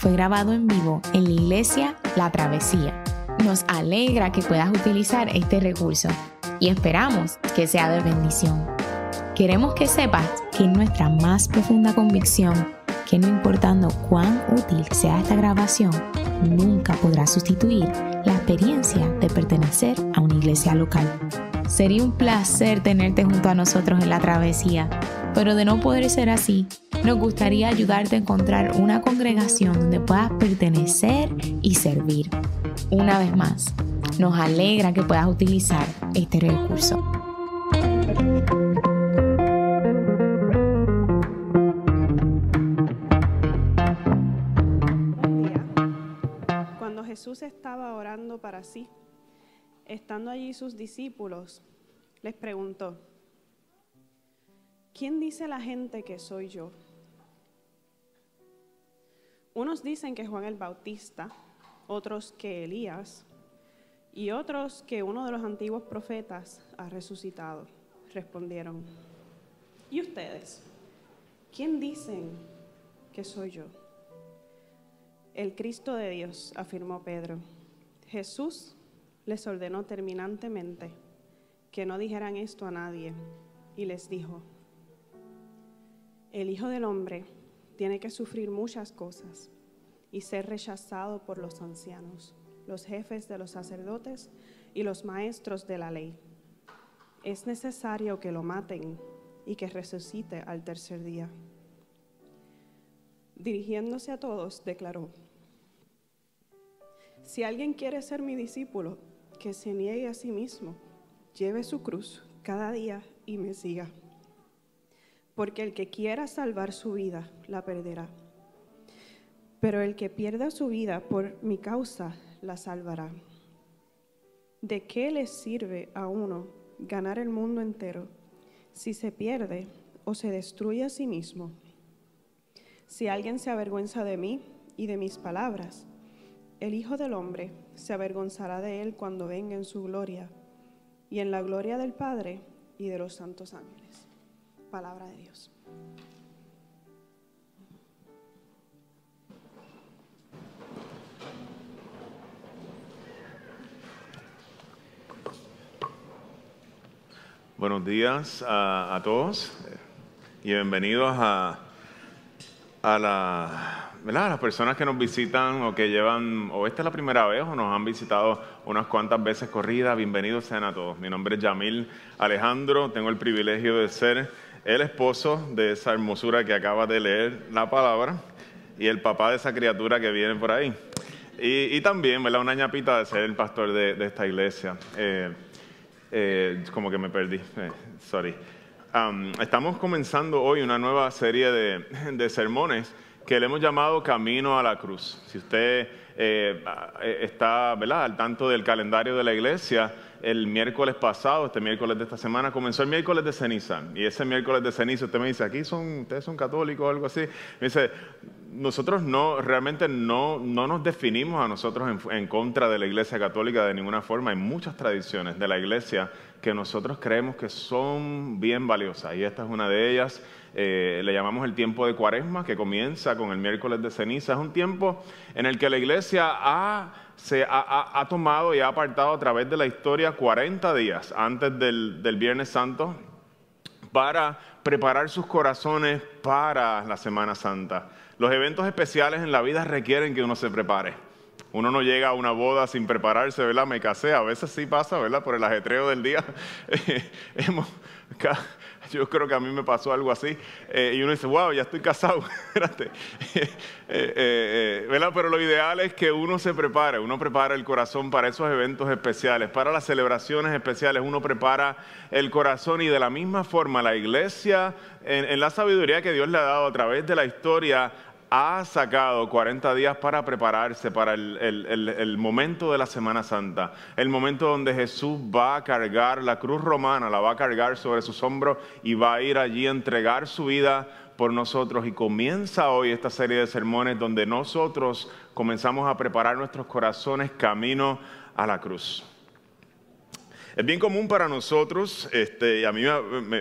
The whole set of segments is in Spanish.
fue grabado en vivo en la iglesia La Travesía. Nos alegra que puedas utilizar este recurso y esperamos que sea de bendición. Queremos que sepas que nuestra más profunda convicción que no importando cuán útil sea esta grabación, nunca podrá sustituir la experiencia de pertenecer a una iglesia local. Sería un placer tenerte junto a nosotros en la travesía, pero de no poder ser así, nos gustaría ayudarte a encontrar una congregación donde puedas pertenecer y servir. Una vez más, nos alegra que puedas utilizar este recurso. Jesús estaba orando para sí, estando allí sus discípulos, les preguntó, ¿quién dice la gente que soy yo? Unos dicen que Juan el Bautista, otros que Elías y otros que uno de los antiguos profetas ha resucitado. Respondieron, ¿y ustedes? ¿Quién dicen que soy yo? El Cristo de Dios, afirmó Pedro. Jesús les ordenó terminantemente que no dijeran esto a nadie y les dijo, el Hijo del Hombre tiene que sufrir muchas cosas y ser rechazado por los ancianos, los jefes de los sacerdotes y los maestros de la ley. Es necesario que lo maten y que resucite al tercer día. Dirigiéndose a todos, declaró, si alguien quiere ser mi discípulo, que se niegue a sí mismo, lleve su cruz cada día y me siga. Porque el que quiera salvar su vida, la perderá. Pero el que pierda su vida por mi causa, la salvará. ¿De qué le sirve a uno ganar el mundo entero si se pierde o se destruye a sí mismo? Si alguien se avergüenza de mí y de mis palabras, el Hijo del Hombre se avergonzará de él cuando venga en su gloria y en la gloria del Padre y de los santos ángeles. Palabra de Dios. Buenos días a, todos y bienvenidos a, a la las personas que nos visitan o que llevan, o esta es la primera vez o nos han visitado unas cuantas veces corridas, bienvenidos sean a todos. Mi nombre es Yamil Alejandro, tengo el privilegio de ser el esposo de esa hermosura que acaba de leer la palabra y el papá de esa criatura que viene por ahí. Y, también, ¿verdad? Una ñapita de ser el pastor de, esta iglesia. Eh, eh, como que me perdí, eh, sorry. estamos comenzando hoy una nueva serie de, de sermones que le hemos llamado Camino a la Cruz. Si usted está al tanto del calendario de la iglesia, el miércoles pasado, este miércoles de esta semana, comenzó el miércoles de ceniza. Y ese miércoles de ceniza usted me dice, aquí son, ustedes son católicos o algo así. Me dice, nosotros no, realmente no, no nos definimos a nosotros en, contra de la iglesia católica de ninguna forma. Hay muchas tradiciones de la iglesia que nosotros creemos que son bien valiosas. Y esta es una de ellas. Eh, le llamamos el tiempo de cuaresma, que comienza con el miércoles de ceniza. Es un tiempo en el que la iglesia ha, se ha, tomado y ha apartado a través de la historia 40 días antes del, del Viernes Santo para preparar sus corazones para la Semana Santa. Los eventos especiales en la vida requieren que uno se prepare. Uno no llega a una boda sin prepararse, ¿verdad? Me casé, a veces sí pasa, ¿verdad? Por el ajetreo del día. Hemos, yo creo que a mí me pasó algo así. Eh, y uno dice, wow, ya estoy casado. Eh, eh, ¿verdad? Pero lo ideal es que uno se prepare, uno prepara el corazón para esos eventos especiales, para las celebraciones especiales, uno prepara el corazón y de la misma forma la iglesia, en la sabiduría que Dios le ha dado a través de la historia, ha sacado 40 días para prepararse para el, momento de la Semana Santa, el momento donde Jesús va a cargar la cruz romana, la va a cargar sobre sus hombros y va a ir allí a entregar su vida por nosotros. Y comienza hoy esta serie de sermones donde nosotros comenzamos a preparar nuestros corazones camino a la cruz. Es bien común para nosotros, este, y a mí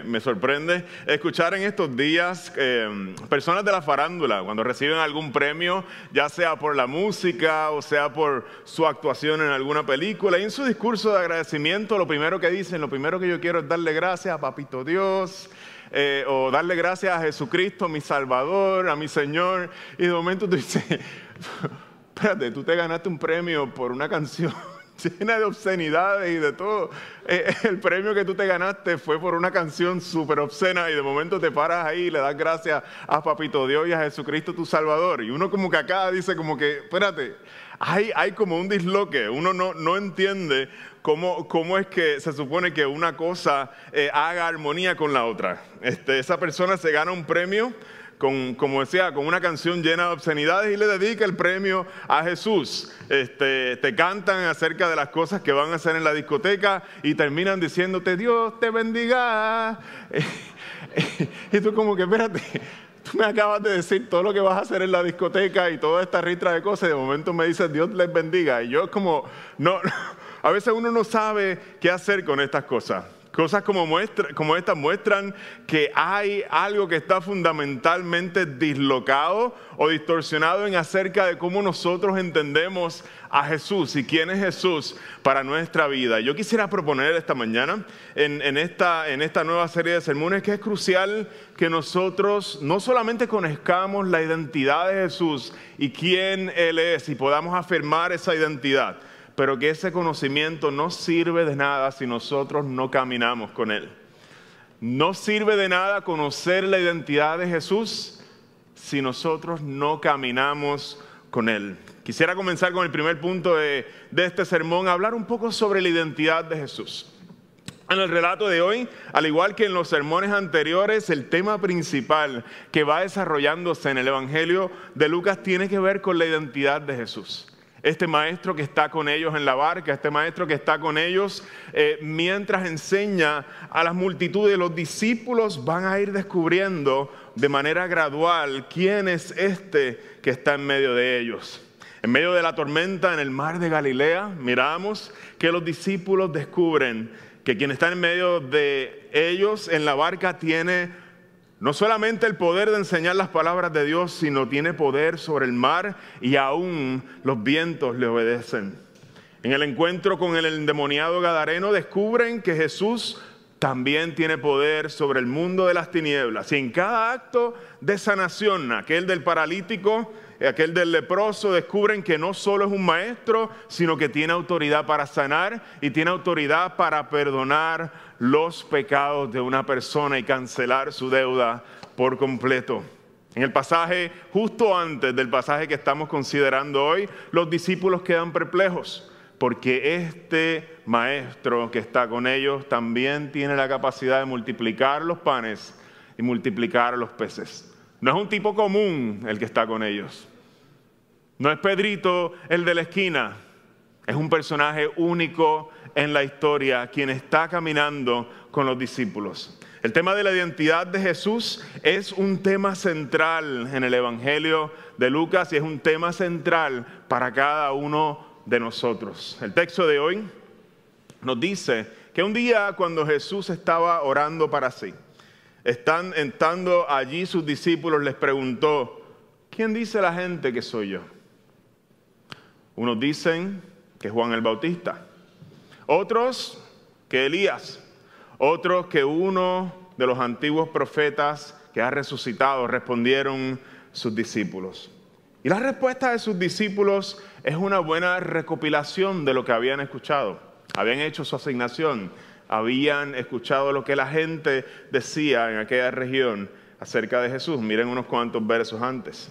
me, sorprende, escuchar en estos días em, personas de la farándula, cuando reciben algún premio, ya sea por la música o sea por su actuación en alguna película, y en su discurso de agradecimiento, lo primero que dicen, lo primero que yo quiero es darle gracias a Papito Dios, eh, o darle gracias a Jesucristo, mi Salvador, a mi Señor, y de momento tú dices, espérate, tú te ganaste un premio por una canción llena de obscenidades y de todo. Eh, el premio que tú te ganaste fue por una canción súper obscena y de momento te paras ahí y le das gracias a Papito Dios y a Jesucristo tu Salvador. Y uno como que acá dice como que, espérate, hay, hay como un disloque, uno no, no entiende cómo, cómo, es que se supone que una cosa eh, haga armonía con la otra. Este, esa persona se gana un premio con, como decía, con una canción llena de obscenidades y le dedica el premio a Jesús. Este, te cantan acerca de las cosas que van a hacer en la discoteca y terminan diciéndote, Dios te bendiga. y tú como que, espérate, tú me acabas de decir todo lo que vas a hacer en la discoteca y toda esta ritra de cosas y de momento me dices, Dios les bendiga. Y yo como, no, a veces uno no sabe qué hacer con estas cosas. Cosas como, muestra, estas muestran que hay algo que está fundamentalmente dislocado o distorsionado en acerca de cómo nosotros entendemos a Jesús y quién es Jesús para nuestra vida. Yo quisiera proponer esta mañana en, esta, en esta nueva serie de sermones que es crucial que nosotros no solamente conozcamos la identidad de Jesús y quién Él es y podamos afirmar esa identidad, pero que ese conocimiento no sirve de nada si nosotros no caminamos con Él. No sirve de nada conocer la identidad de Jesús si nosotros no caminamos con Él. Quisiera comenzar con el primer punto de, este sermón, hablar un poco sobre la identidad de Jesús. En el relato de hoy, al igual que en los sermones anteriores, el tema principal que va desarrollándose en el Evangelio de Lucas tiene que ver con la identidad de Jesús este maestro que está con ellos en la barca, este maestro que está con ellos eh, mientras enseña a las multitudes, los discípulos van a ir descubriendo de manera gradual quién es este que está en medio de ellos. En medio de la tormenta en el mar de Galilea, miramos que los discípulos descubren que quien está en medio de ellos en la barca tiene no solamente el poder de enseñar las palabras de Dios, sino tiene poder sobre el mar y aún los vientos le obedecen. En el encuentro con el endemoniado Gadareno descubren que Jesús también tiene poder sobre el mundo de las tinieblas. Y en cada acto de sanación, aquel del paralítico, aquel del leproso, descubren que no solo es un maestro, sino que tiene autoridad para sanar y tiene autoridad para perdonar los pecados de una persona y cancelar su deuda por completo. En el pasaje, justo antes del pasaje que estamos considerando hoy, los discípulos quedan perplejos, porque este maestro que está con ellos también tiene la capacidad de multiplicar los panes y multiplicar los peces. No es un tipo común el que está con ellos. No es Pedrito el de la esquina. Es un personaje único en la historia quien está caminando con los discípulos. El tema de la identidad de Jesús es un tema central en el Evangelio de Lucas y es un tema central para cada uno de nosotros. El texto de hoy nos dice que un día cuando Jesús estaba orando para sí, están entrando allí sus discípulos, les preguntó, ¿quién dice la gente que soy yo? Unos dicen que Juan el Bautista, otros que Elías, otros que uno de los antiguos profetas que ha resucitado, respondieron sus discípulos. Y la respuesta de sus discípulos es una buena recopilación de lo que habían escuchado. Habían hecho su asignación, habían escuchado lo que la gente decía en aquella región acerca de Jesús. Miren unos cuantos versos antes.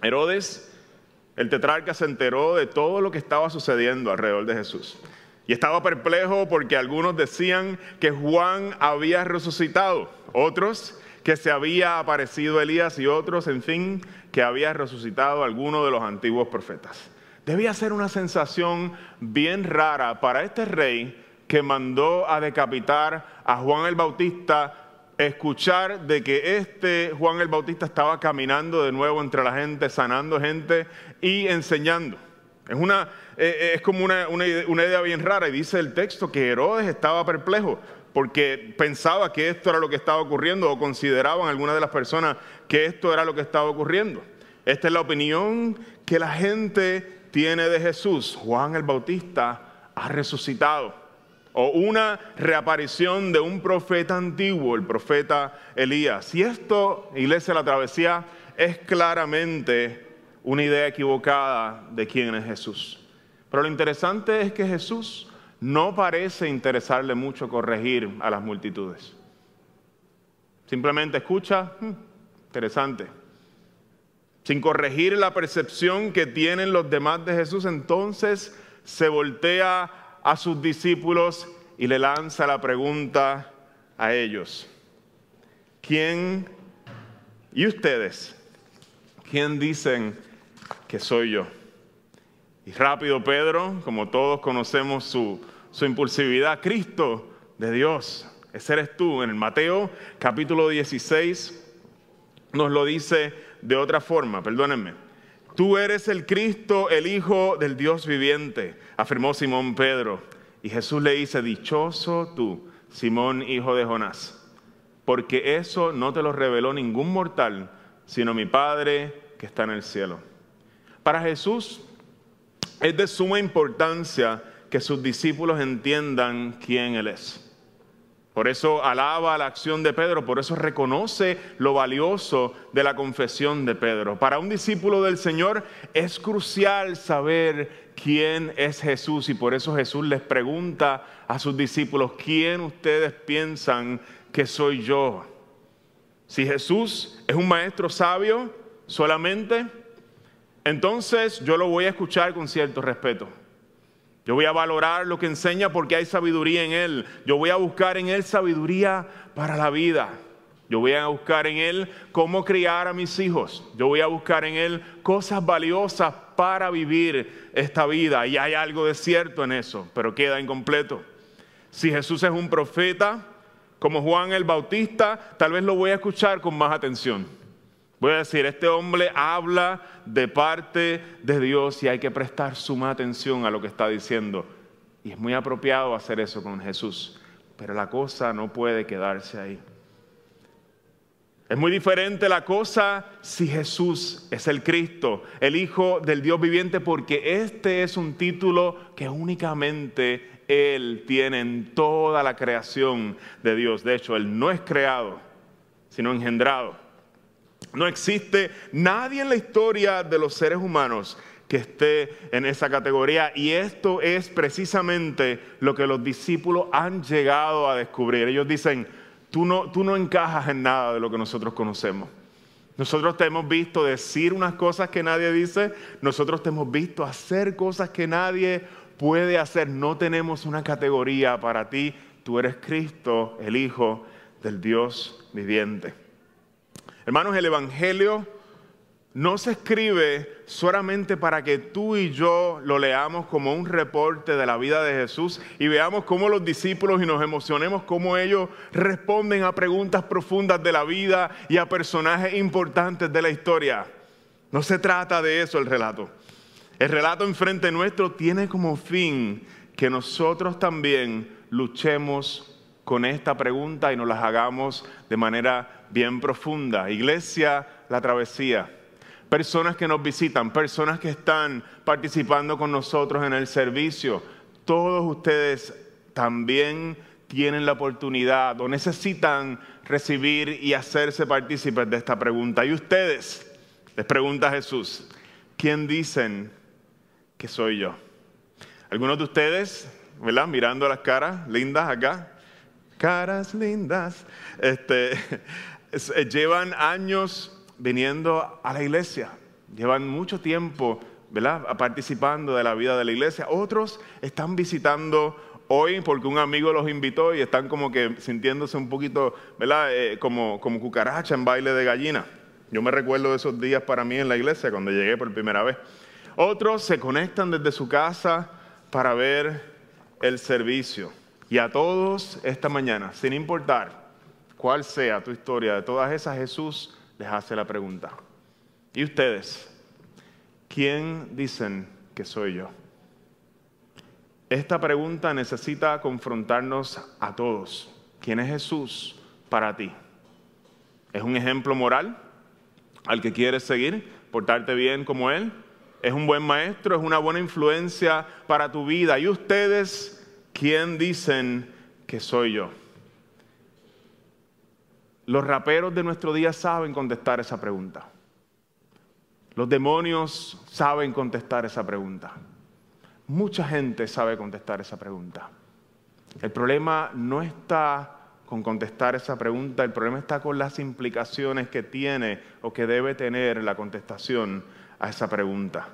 Herodes, el tetrarca, se enteró de todo lo que estaba sucediendo alrededor de Jesús. Y estaba perplejo porque algunos decían que Juan había resucitado, otros que se había aparecido Elías y otros, en fin, que había resucitado alguno de los antiguos profetas. Debía ser una sensación bien rara para este rey que mandó a decapitar a Juan el Bautista, escuchar de que este Juan el Bautista estaba caminando de nuevo entre la gente, sanando gente y enseñando. Es, una, eh, eh, es como una, una idea bien rara y dice el texto que Herodes estaba perplejo porque pensaba que esto era lo que estaba ocurriendo o consideraban algunas de las personas que esto era lo que estaba ocurriendo. Esta es la opinión que la gente tiene de Jesús. Juan el Bautista ha resucitado. O una reaparición de un profeta antiguo, el profeta Elías. Y esto, Iglesia de la Travesía, es claramente una idea equivocada de quién es Jesús. Pero lo interesante es que Jesús no parece interesarle mucho corregir a las multitudes. Simplemente escucha, hmm, interesante. Sin corregir la percepción que tienen los demás de Jesús, entonces se voltea a sus discípulos y le lanza la pregunta a ellos. ¿Quién y ustedes? ¿Quién dicen que soy yo? Y rápido Pedro, como todos conocemos su, impulsividad, Cristo de Dios, ese eres tú. En el Mateo capítulo 16 nos lo dice de otra forma, perdónenme. Tú eres el Cristo, el Hijo del Dios viviente, afirmó Simón Pedro. Y Jesús le dice, dichoso tú, Simón, hijo de Jonás, porque eso no te lo reveló ningún mortal, sino mi Padre que está en el cielo. Para Jesús, es de suma importancia que sus discípulos entiendan quién Él es. Por eso alaba la acción de Pedro, por eso reconoce lo valioso de la confesión de Pedro. Para un discípulo del Señor es crucial saber quién es Jesús y por eso Jesús les pregunta a sus discípulos, ¿quién ustedes piensan que soy yo? Si Jesús es un maestro sabio solamente, entonces yo lo voy a escuchar con cierto respeto. Yo voy a valorar lo que enseña porque hay sabiduría en Él. Yo voy a buscar en Él sabiduría para la vida. Yo voy a buscar en Él cómo criar a mis hijos. Yo voy a buscar en Él cosas valiosas para vivir esta vida. Y hay algo de cierto en eso, pero queda incompleto. Si Jesús es un profeta, como Juan el Bautista, tal vez lo voy a escuchar con más atención. Voy a decir, este hombre habla de parte de Dios y hay que prestar suma atención a lo que está diciendo. Y es muy apropiado hacer eso con Jesús, pero la cosa no puede quedarse ahí. Es muy diferente la cosa si Jesús es el Cristo, el Hijo del Dios viviente, porque este es un título que únicamente Él tiene en toda la creación de Dios. De hecho, Él no es creado, sino engendrado. No existe nadie en la historia de los seres humanos que esté en esa categoría. Y esto es precisamente lo que los discípulos han llegado a descubrir. Ellos dicen, tú no, tú no encajas en nada de lo que nosotros conocemos. Nosotros te hemos visto decir unas cosas que nadie dice, nosotros te hemos visto hacer cosas que nadie puede hacer. No tenemos una categoría para ti. Tú eres Cristo, el Hijo del Dios viviente. Hermanos, el Evangelio no se escribe solamente para que tú y yo lo leamos como un reporte de la vida de Jesús y veamos cómo los discípulos y nos emocionemos cómo ellos responden a preguntas profundas de la vida y a personajes importantes de la historia. No se trata de eso el relato. El relato enfrente nuestro tiene como fin que nosotros también luchemos con esta pregunta y nos las hagamos de manera bien profunda. Iglesia, la travesía. Personas que nos visitan, personas que están participando con nosotros en el servicio. Todos ustedes también tienen la oportunidad o necesitan recibir y hacerse partícipes de esta pregunta. Y ustedes, les pregunta Jesús, ¿quién dicen que soy yo? Algunos de ustedes. Mirando las caras lindas acá, caras lindas, este, eh, llevan años viniendo a la iglesia, llevan mucho tiempo participando de la vida de la iglesia. Otros están visitando hoy porque un amigo los invitó y están como que sintiéndose un poquito ¿verdad? Eh, como, como cucaracha en baile de gallina. Yo me recuerdo de esos días para mí en la iglesia cuando llegué por primera vez. Otros se conectan desde su casa para ver el servicio. Y a todos esta mañana, sin importar cuál sea tu historia, de todas esas Jesús les hace la pregunta. ¿Y ustedes? ¿Quién dicen que soy yo? Esta pregunta necesita confrontarnos a todos. ¿Quién es Jesús para ti? ¿Es un ejemplo moral al que quieres seguir, portarte bien como Él? ¿Es un buen maestro? ¿Es una buena influencia para tu vida? ¿Y ustedes quién dicen que soy yo? Los raperos de nuestro día saben contestar esa pregunta. Los demonios saben contestar esa pregunta. Mucha gente sabe contestar esa pregunta. El problema no está con contestar esa pregunta, el problema está con las implicaciones que tiene o que debe tener la contestación a esa pregunta.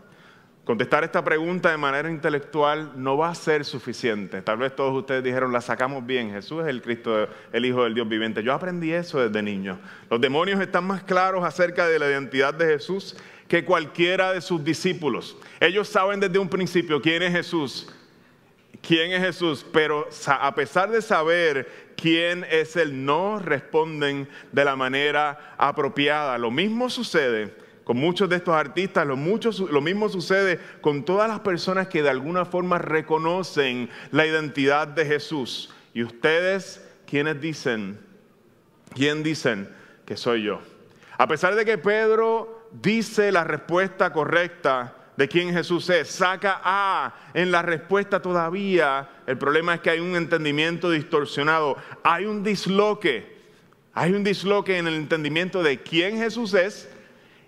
Contestar esta pregunta de manera intelectual no va a ser suficiente. Tal vez todos ustedes dijeron, la sacamos bien, Jesús es el Cristo, el Hijo del Dios viviente. Yo aprendí eso desde niño. Los demonios están más claros acerca de la identidad de Jesús que cualquiera de sus discípulos. Ellos saben desde un principio quién es Jesús, quién es Jesús, pero a pesar de saber quién es Él, no responden de la manera apropiada. Lo mismo sucede con muchos de estos artistas, lo, mismo sucede con todas las personas que de alguna forma reconocen la identidad de Jesús. Y ustedes, ¿quiénes dicen? ¿Quién dicen que soy yo? A pesar de que Pedro dice la respuesta correcta de quién Jesús es. Saca A en la respuesta todavía. El problema es que hay un entendimiento distorsionado. Hay un disloque. Hay un disloque en el entendimiento de quién Jesús es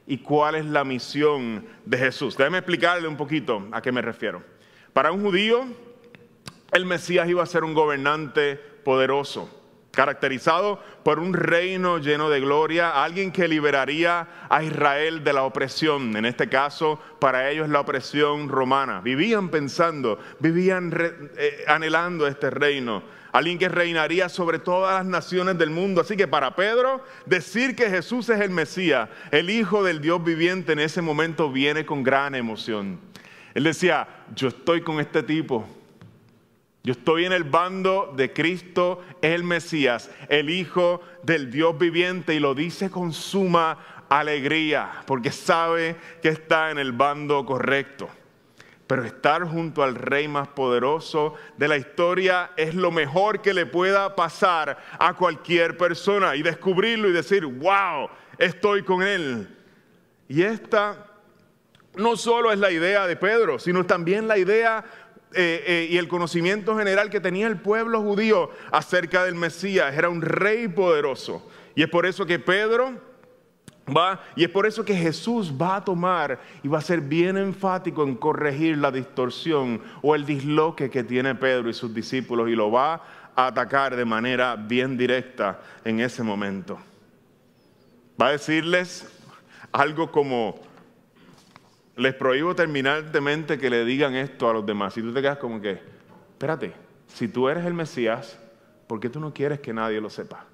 y cuál es la misión de Jesús. Déjeme explicarle un poquito a qué me refiero. Para un judío, el Mesías iba a ser un gobernante poderoso caracterizado por un reino lleno de gloria, alguien que liberaría a Israel de la opresión, en este caso para ellos la opresión romana. Vivían pensando, vivían eh, anhelando este reino, alguien que reinaría sobre todas las naciones del mundo. Así que para Pedro, decir que Jesús es el Mesías, el Hijo del Dios viviente, en ese momento viene con gran emoción. Él decía, yo estoy con este tipo yo estoy en el bando de Cristo, el Mesías, el Hijo del Dios viviente, y lo dice con suma alegría, porque sabe que está en el bando correcto. Pero estar junto al rey más poderoso de la historia es lo mejor que le pueda pasar a cualquier persona y descubrirlo y decir, wow, estoy con él. Y esta no solo es la idea de Pedro, sino también la idea eh, eh, y el conocimiento general que tenía el pueblo judío acerca del Mesías. Era un rey poderoso. Y es por eso que Pedro va, y es por eso que Jesús va a tomar y va a ser bien enfático en corregir la distorsión o el disloque que tiene Pedro y sus discípulos y lo va a atacar de manera bien directa en ese momento. Va a decirles algo como les prohíbo terminantemente que le digan esto a los demás. Y tú te quedas como que, espérate, si tú eres el Mesías, ¿por qué tú no quieres que nadie lo sepa?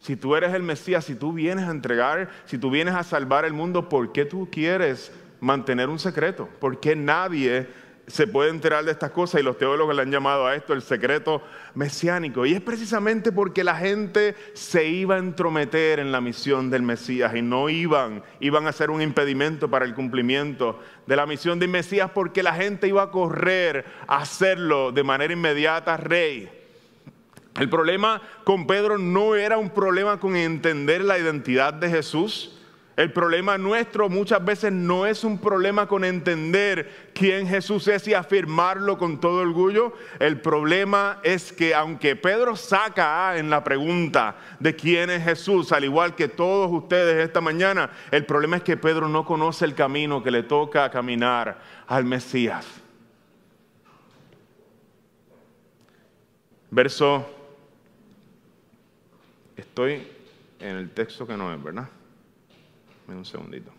Si tú eres el Mesías, si tú vienes a entregar, si tú vienes a salvar el mundo, ¿por qué tú quieres mantener un secreto? ¿Por qué nadie se puede enterar de estas cosas y los teólogos le han llamado a esto el secreto mesiánico. Y es precisamente porque la gente se iba a entrometer en la misión del Mesías y no iban, iban a ser un impedimento para el cumplimiento de la misión del Mesías porque la gente iba a correr a hacerlo de manera inmediata rey. El problema con Pedro no era un problema con entender la identidad de Jesús, el problema nuestro muchas veces no es un problema con entender quién Jesús es y afirmarlo con todo orgullo. El problema es que aunque Pedro saca en la pregunta de quién es Jesús, al igual que todos ustedes esta mañana, el problema es que Pedro no conoce el camino que le toca caminar al Mesías. Verso, estoy en el texto que no es, ¿verdad? un segundito.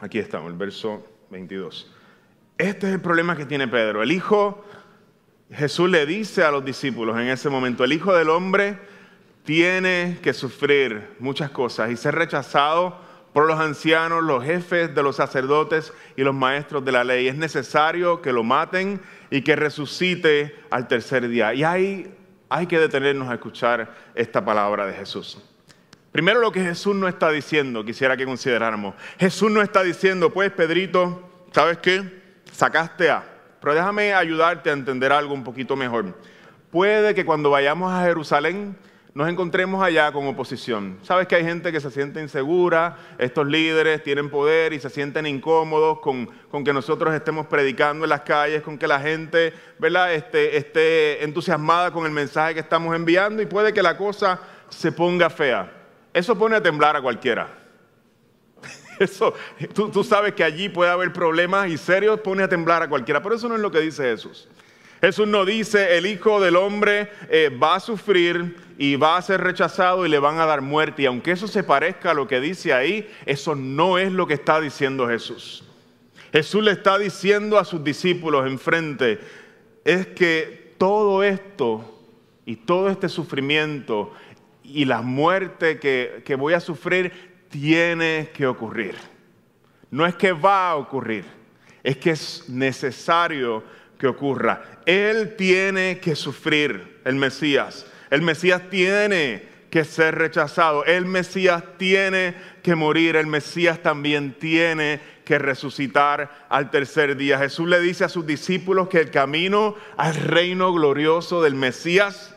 Aquí estamos, el verso 22. Este es el problema que tiene Pedro. El Hijo, Jesús le dice a los discípulos en ese momento, el Hijo del Hombre tiene que sufrir muchas cosas y ser rechazado por los ancianos, los jefes de los sacerdotes y los maestros de la ley. Es necesario que lo maten y que resucite al tercer día. Y hay hay que detenernos a escuchar esta palabra de Jesús. Primero lo que Jesús no está diciendo, quisiera que consideráramos. Jesús no está diciendo, pues Pedrito, ¿sabes qué? Sacaste A. Pero déjame ayudarte a entender algo un poquito mejor. Puede que cuando vayamos a Jerusalén nos encontremos allá con oposición. Sabes que hay gente que se siente insegura, estos líderes tienen poder y se sienten incómodos con, que nosotros estemos predicando en las calles, con que la gente ¿verdad? Esté, esté entusiasmada con el mensaje que estamos enviando y puede que la cosa se ponga fea. Eso pone a temblar a cualquiera. Eso, tú, tú sabes que allí puede haber problemas y serios, pone a temblar a cualquiera, pero eso no es lo que dice Jesús. Jesús no dice, el Hijo del Hombre eh, va a sufrir y va a ser rechazado y le van a dar muerte. Y aunque eso se parezca a lo que dice ahí, eso no es lo que está diciendo Jesús. Jesús le está diciendo a sus discípulos enfrente, es que todo esto y todo este sufrimiento y la muerte que, que voy a sufrir tiene que ocurrir. No es que va a ocurrir, es que es necesario que ocurra. Él tiene que sufrir, el Mesías. El Mesías tiene que ser rechazado. El Mesías tiene que morir. El Mesías también tiene que resucitar al tercer día. Jesús le dice a sus discípulos que el camino al reino glorioso del Mesías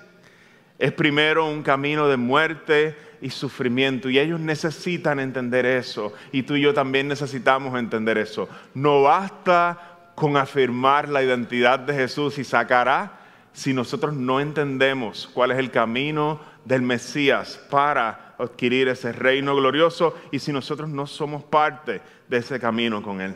es primero un camino de muerte y sufrimiento. Y ellos necesitan entender eso. Y tú y yo también necesitamos entender eso. No basta con afirmar la identidad de Jesús y sacará si nosotros no entendemos cuál es el camino del Mesías para adquirir ese reino glorioso y si nosotros no somos parte de ese camino con Él.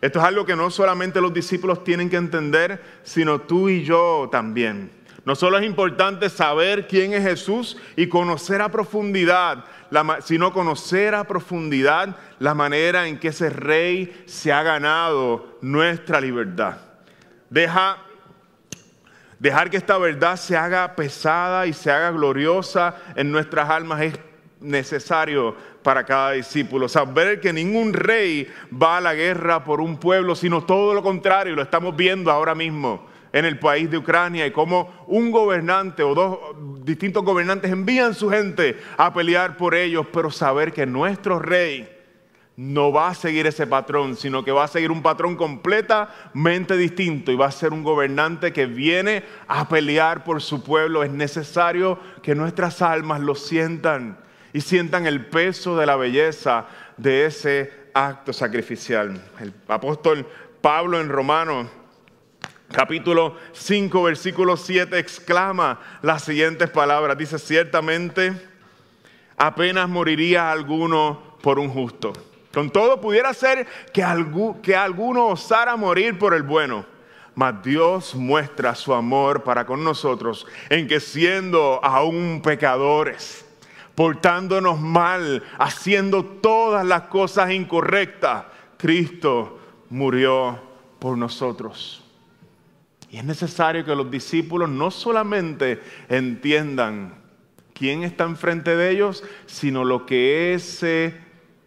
Esto es algo que no solamente los discípulos tienen que entender, sino tú y yo también. No solo es importante saber quién es Jesús y conocer a profundidad sino conocer a profundidad la manera en que ese rey se ha ganado nuestra libertad. Deja, dejar que esta verdad se haga pesada y se haga gloriosa en nuestras almas es necesario para cada discípulo. Saber que ningún rey va a la guerra por un pueblo, sino todo lo contrario, lo estamos viendo ahora mismo en el país de Ucrania y cómo un gobernante o dos distintos gobernantes envían su gente a pelear por ellos, pero saber que nuestro rey no va a seguir ese patrón, sino que va a seguir un patrón completamente distinto y va a ser un gobernante que viene a pelear por su pueblo. Es necesario que nuestras almas lo sientan y sientan el peso de la belleza de ese acto sacrificial. El apóstol Pablo en Romanos capítulo 5, versículo 7, exclama las siguientes palabras. Dice, ciertamente apenas moriría alguno por un justo. Con todo pudiera ser que, que alguno osara morir por el bueno. Mas Dios muestra su amor para con nosotros en que siendo aún pecadores, portándonos mal, haciendo todas las cosas incorrectas, Cristo murió por nosotros. Y es necesario que los discípulos no solamente entiendan quién está enfrente de ellos, sino lo que ese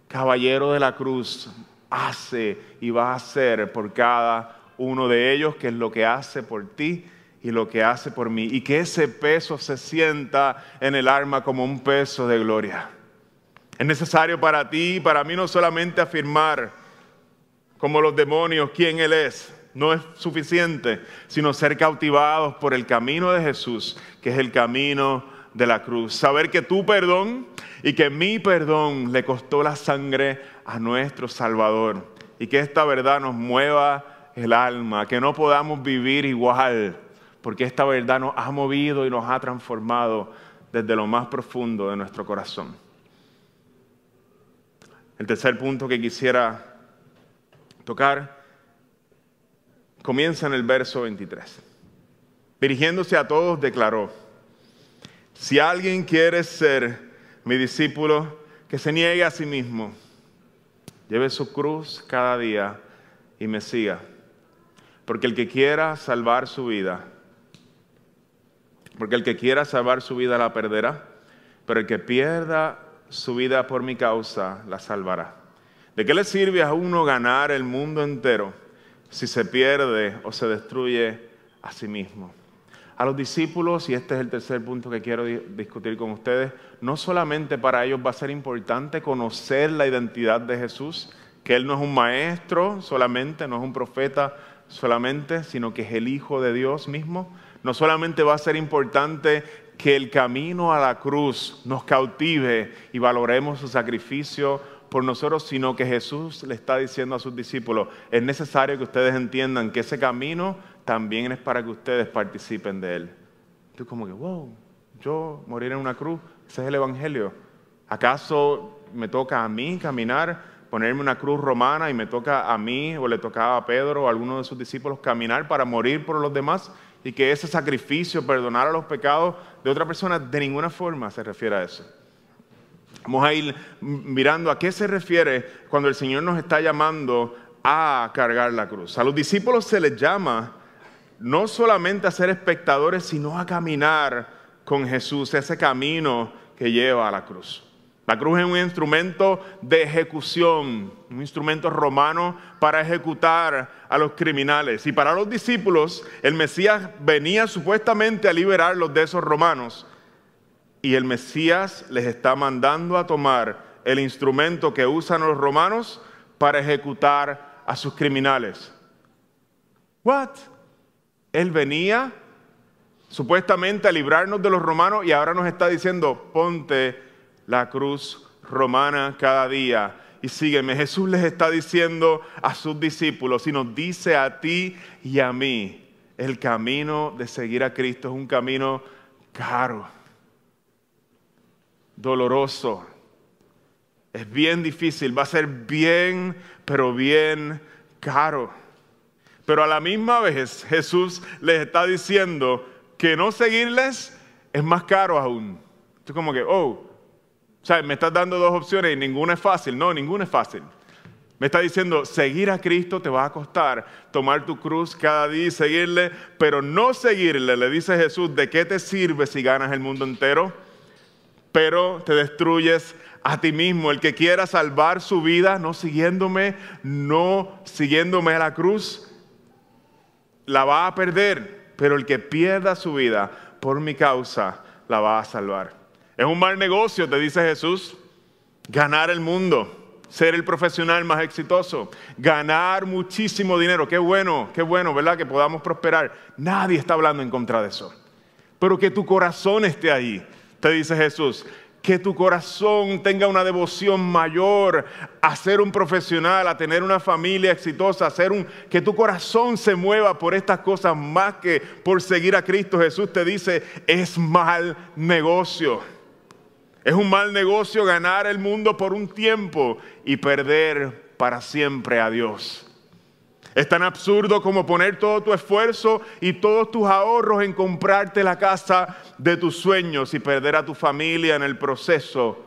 caballero de la cruz hace y va a hacer por cada uno de ellos, que es lo que hace por ti y lo que hace por mí. Y que ese peso se sienta en el alma como un peso de gloria. Es necesario para ti y para mí no solamente afirmar como los demonios quién Él es, no es suficiente, sino ser cautivados por el camino de Jesús, que es el camino de la cruz. Saber que tu perdón y que mi perdón le costó la sangre a nuestro Salvador. Y que esta verdad nos mueva el alma, que no podamos vivir igual, porque esta verdad nos ha movido y nos ha transformado desde lo más profundo de nuestro corazón. El tercer punto que quisiera tocar comienza en el verso 23. Dirigiéndose a todos, declaró, si alguien quiere ser mi discípulo, que se niegue a sí mismo, lleve su cruz cada día y me siga. Porque el que quiera salvar su vida, porque el que quiera salvar su vida la perderá, pero el que pierda su vida por mi causa la salvará. ¿De qué le sirve a uno ganar el mundo entero? Si se pierde o se destruye a sí mismo. a los discípulos, y este es el tercer punto que quiero discutir con ustedes, no solamente para ellos va a ser importante conocer la identidad de Jesús, que Él no es un maestro solamente, no es un profeta solamente, sino que es el Hijo de Dios mismo. No solamente va a ser importante que el camino a la cruz nos cautive y valoremos su sacrificio por nosotros, sino que Jesús le está diciendo a sus discípulos, es necesario que ustedes entiendan que ese camino también es para que ustedes participen de él. Tú como que, wow, yo morir en una cruz, ese es el Evangelio. ¿Acaso me toca a mí caminar, ponerme una cruz romana y me toca a mí o le tocaba a Pedro o a alguno de sus discípulos caminar para morir por los demás? Y que ese sacrificio, perdonar a los pecados de otra persona, de ninguna forma se refiere a eso. Vamos a ir mirando a qué se refiere cuando el Señor nos está llamando a cargar la cruz. A los discípulos se les llama no solamente a ser espectadores, sino a caminar con Jesús, ese camino que lleva a la cruz. La cruz es un instrumento de ejecución, un instrumento romano para ejecutar a los criminales. Y para los discípulos, el Mesías venía supuestamente a liberarlos de esos romanos. Y el Mesías les está mandando a tomar el instrumento que usan los romanos para ejecutar a sus criminales. What? Él venía supuestamente a librarnos de los romanos y ahora nos está diciendo, ponte la cruz romana cada día y sígueme. Jesús les está diciendo a sus discípulos y nos dice a ti y a mí, el camino de seguir a Cristo es un camino caro, doloroso, es bien difícil, va a ser bien, pero bien caro. Pero a la misma vez Jesús les está diciendo que no seguirles es más caro aún. Es como que, oh, o sea, me estás dando dos opciones y ninguna es fácil. No, ninguna es fácil. Me está diciendo, seguir a Cristo te va a costar, tomar tu cruz cada día y seguirle, pero no seguirle, le dice Jesús, ¿de qué te sirve si ganas el mundo entero? Pero te destruyes a ti mismo. El que quiera salvar su vida, no siguiéndome, no siguiéndome a la cruz, la va a perder, pero el que pierda su vida por mi causa la va a salvar. Es un mal negocio, te dice Jesús, ganar el mundo, ser el profesional más exitoso, ganar muchísimo dinero. Qué bueno, qué bueno, ¿verdad? Que podamos prosperar. Nadie está hablando en contra de eso. Pero que tu corazón esté ahí, te dice Jesús que tu corazón tenga una devoción mayor a ser un profesional, a tener una familia exitosa, a ser un que tu corazón se mueva por estas cosas más que por seguir a Cristo. Jesús te dice, es mal negocio. Es un mal negocio ganar el mundo por un tiempo y perder para siempre a Dios. Es tan absurdo como poner todo tu esfuerzo y todos tus ahorros en comprarte la casa de tus sueños y perder a tu familia en el proceso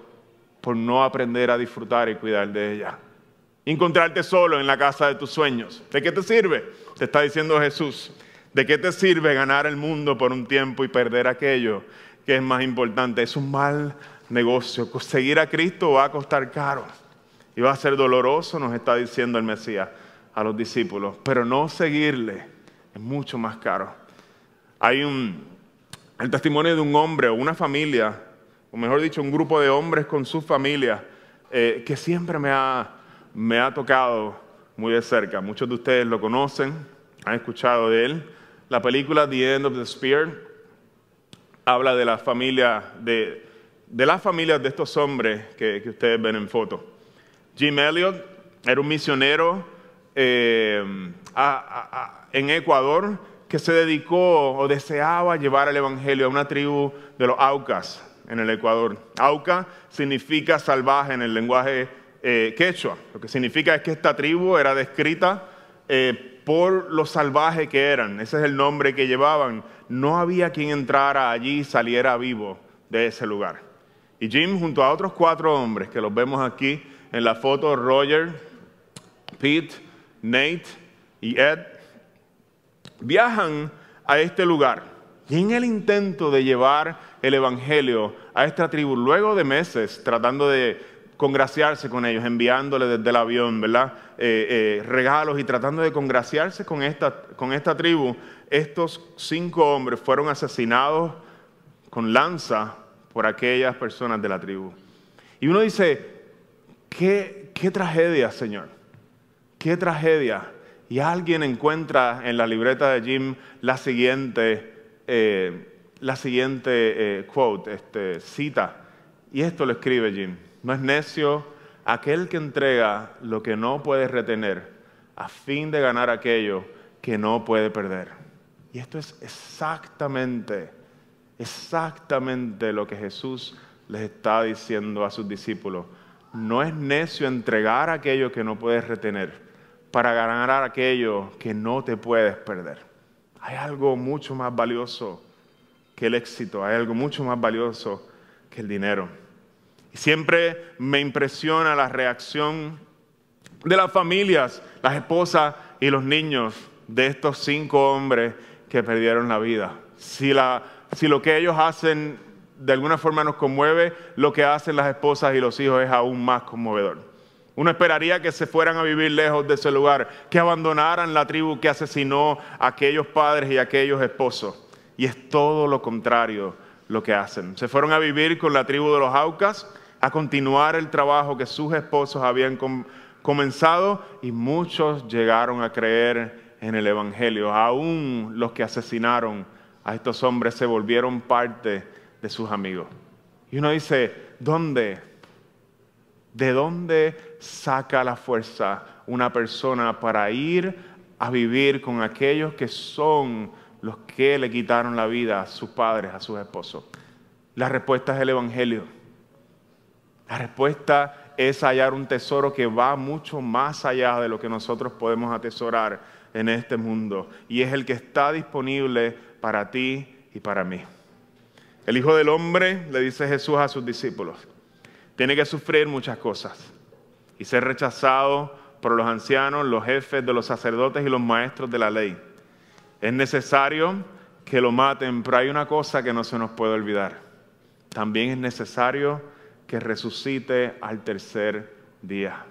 por no aprender a disfrutar y cuidar de ella. Encontrarte solo en la casa de tus sueños. ¿De qué te sirve? Te está diciendo Jesús. ¿De qué te sirve ganar el mundo por un tiempo y perder aquello que es más importante? Es un mal negocio. Seguir a Cristo va a costar caro y va a ser doloroso, nos está diciendo el Mesías a los discípulos, pero no seguirle es mucho más caro. Hay un, el testimonio de un hombre o una familia, o mejor dicho, un grupo de hombres con su familia, eh, que siempre me ha, me ha tocado muy de cerca. Muchos de ustedes lo conocen, han escuchado de él. La película The End of the Spear habla de la familia, de, de las familias de estos hombres que, que ustedes ven en foto. Jim Elliot era un misionero eh, en Ecuador que se dedicó o deseaba llevar el Evangelio a una tribu de los Aucas en el Ecuador. Auca significa salvaje en el lenguaje eh, quechua. Lo que significa es que esta tribu era descrita eh, por lo salvaje que eran. Ese es el nombre que llevaban. No había quien entrara allí y saliera vivo de ese lugar. Y Jim, junto a otros cuatro hombres que los vemos aquí en la foto, Roger, Pete, Nate y Ed viajan a este lugar y en el intento de llevar el Evangelio a esta tribu, luego de meses tratando de congraciarse con ellos, enviándoles desde el avión, ¿verdad? Eh, eh, regalos y tratando de congraciarse con esta, con esta tribu. Estos cinco hombres fueron asesinados con lanza por aquellas personas de la tribu. Y uno dice, qué, qué tragedia, Señor, qué tragedia. Y alguien encuentra en la libreta de Jim la siguiente, eh, la siguiente eh, quote, este, cita. Y esto lo escribe Jim. No es necio aquel que entrega lo que no puede retener a fin de ganar aquello que no puede perder. Y esto es exactamente exactamente lo que Jesús les está diciendo a sus discípulos. No es necio entregar aquello que no puedes retener para ganar aquello que no te puedes perder. Hay algo mucho más valioso que el éxito, hay algo mucho más valioso que el dinero. Y siempre me impresiona la reacción de las familias, las esposas y los niños de estos cinco hombres que perdieron la vida. Si si lo que ellos hacen de alguna forma nos conmueve, lo que hacen las esposas y los hijos es aún más conmovedor. Uno esperaría que se fueran a vivir lejos de ese lugar, que abandonaran la tribu que asesinó a aquellos padres y a aquellos esposos. Y es todo lo contrario lo que hacen. Se fueron a vivir con la tribu de los Aucas, a continuar el trabajo que sus esposos habían comenzado y muchos llegaron a creer en el Evangelio, aún los que asesinaron a estos hombres se volvieron parte de sus amigos. Y uno dice, ¿dónde? ¿De dónde saca la fuerza una persona para ir a vivir con aquellos que son los que le quitaron la vida a sus padres, a sus esposos? La respuesta es el Evangelio. La respuesta es hallar un tesoro que va mucho más allá de lo que nosotros podemos atesorar en este mundo. Y es el que está disponible para ti y para mí. El Hijo del Hombre, le dice Jesús a sus discípulos, tiene que sufrir muchas cosas y ser rechazado por los ancianos, los jefes de los sacerdotes y los maestros de la ley. Es necesario que lo maten, pero hay una cosa que no se nos puede olvidar. También es necesario que resucite al tercer día.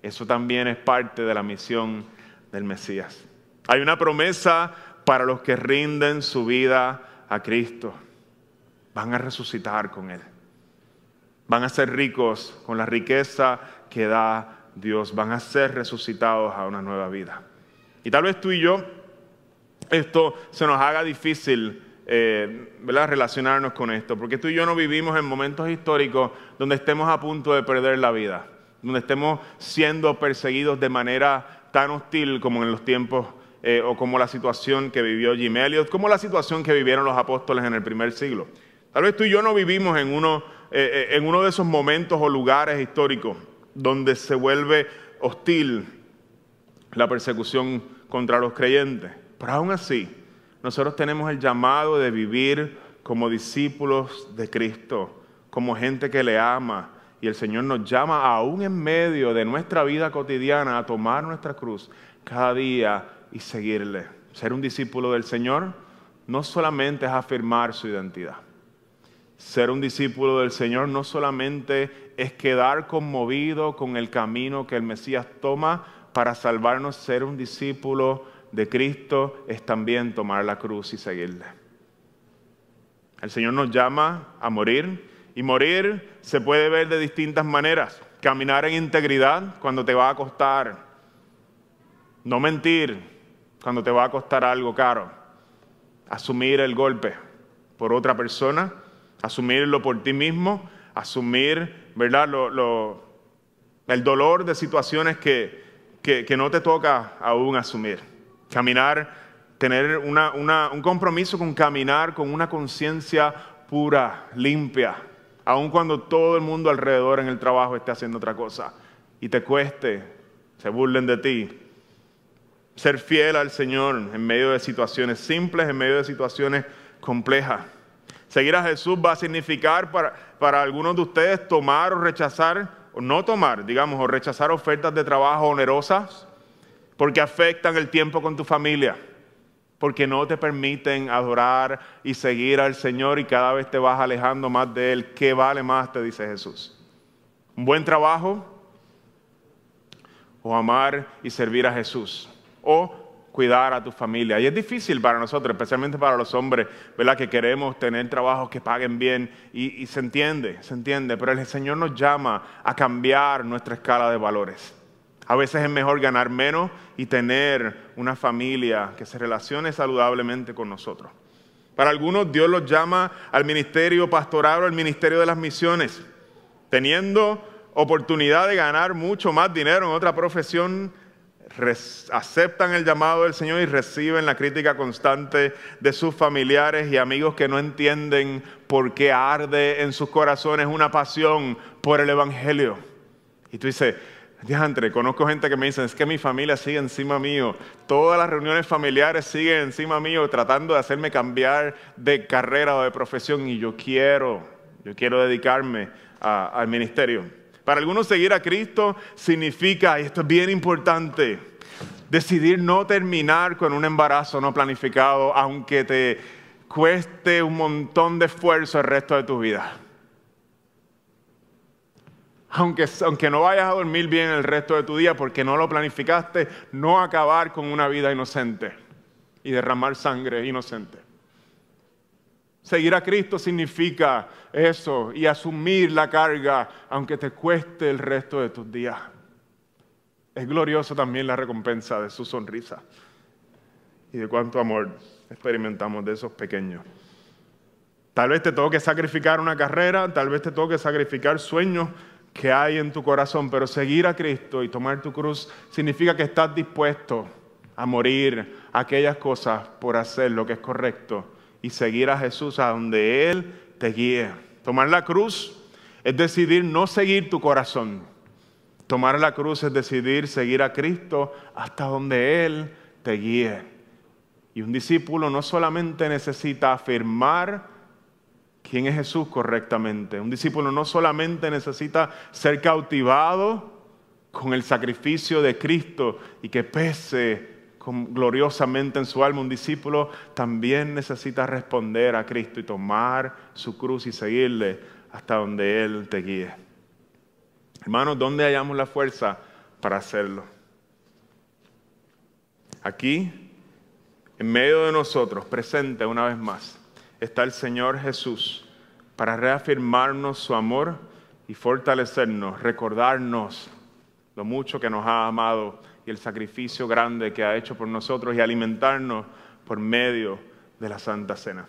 Eso también es parte de la misión del Mesías. Hay una promesa para los que rinden su vida a Cristo. Van a resucitar con Él. Van a ser ricos con la riqueza que da Dios. Van a ser resucitados a una nueva vida. Y tal vez tú y yo, esto se nos haga difícil eh, relacionarnos con esto, porque tú y yo no vivimos en momentos históricos donde estemos a punto de perder la vida, donde estemos siendo perseguidos de manera tan hostil como en los tiempos eh, o como la situación que vivió Jim Elliot, como la situación que vivieron los apóstoles en el primer siglo. Tal vez tú y yo no vivimos en uno, eh, eh, en uno de esos momentos o lugares históricos donde se vuelve hostil la persecución contra los creyentes. Pero aún así, nosotros tenemos el llamado de vivir como discípulos de Cristo, como gente que le ama. Y el Señor nos llama aún en medio de nuestra vida cotidiana a tomar nuestra cruz cada día y seguirle. Ser un discípulo del Señor no solamente es afirmar su identidad. Ser un discípulo del Señor no solamente es quedar conmovido con el camino que el Mesías toma para salvarnos. Ser un discípulo de Cristo es también tomar la cruz y seguirle. El Señor nos llama a morir y morir se puede ver de distintas maneras. Caminar en integridad cuando te va a costar. No mentir, cuando te va a costar algo caro. Asumir el golpe por otra persona, asumirlo por ti mismo, asumir ¿verdad? el dolor de situaciones que, que, no te toca aún asumir. Caminar, tener un compromiso con caminar con una conciencia pura, limpia, aun cuando todo el mundo alrededor en el trabajo esté haciendo otra cosa y te cueste, se burlen de ti, ser fiel al Señor en medio de situaciones simples, en medio de situaciones complejas. Seguir a Jesús va a significar para, para algunos de ustedes tomar o rechazar, o no tomar, digamos, o rechazar ofertas de trabajo onerosas, porque afectan el tiempo con tu familia, porque no te permiten adorar y seguir al Señor y cada vez te vas alejando más de Él. ¿Qué vale más? Te dice Jesús. un buen trabajo o amar y servir a Jesús o cuidar a tu familia. Y es difícil para nosotros, especialmente para los hombres, ¿verdad? Que queremos tener trabajos que paguen bien y, y se entiende, se entiende, pero el Señor nos llama a cambiar nuestra escala de valores. A veces es mejor ganar menos y tener una familia que se relacione saludablemente con nosotros. Para algunos Dios los llama al ministerio pastoral o al ministerio de las misiones, teniendo oportunidad de ganar mucho más dinero en otra profesión, aceptan el llamado del Señor y reciben la crítica constante de sus familiares y amigos que no entienden por qué arde en sus corazones una pasión por el Evangelio. Y tú dices, Diantre, conozco gente que me dice, es que mi familia sigue encima mío, todas las reuniones familiares siguen encima mío tratando de hacerme cambiar de carrera o de profesión y yo quiero, yo quiero dedicarme al ministerio. Para algunos seguir a Cristo significa, y esto es bien importante, decidir no terminar con un embarazo no planificado, aunque te cueste un montón de esfuerzo el resto de tu vida aunque, aunque no vayas a dormir bien el resto de tu día porque no lo planificaste, no acabar con una vida inocente y derramar sangre inocente. Seguir a Cristo significa eso y asumir la carga aunque te cueste el resto de tus días. Es glorioso también la recompensa de su sonrisa y de cuánto amor experimentamos de esos pequeños. Tal vez te que sacrificar una carrera, tal vez te que sacrificar sueños, que hay en tu corazón, pero seguir a Cristo y tomar tu cruz significa que estás dispuesto a morir aquellas cosas por hacer lo que es correcto y seguir a Jesús a donde Él te guíe. Tomar la cruz es decidir no seguir tu corazón. Tomar la cruz es decidir seguir a Cristo hasta donde Él te guíe. Y un discípulo no solamente necesita afirmar quién es Jesús correctamente. Un discípulo no solamente necesita ser cautivado con el sacrificio de Cristo y que pese gloriosamente en su alma, un discípulo también necesita responder a Cristo y tomar su cruz y seguirle hasta donde Él te guíe. Hermanos, ¿dónde hallamos la fuerza para hacerlo? Aquí, en medio de nosotros, presente una vez más está el Señor Jesús para reafirmarnos su amor y fortalecernos, recordarnos lo mucho que nos ha amado y el sacrificio grande que ha hecho por nosotros y alimentarnos por medio de la Santa Cena.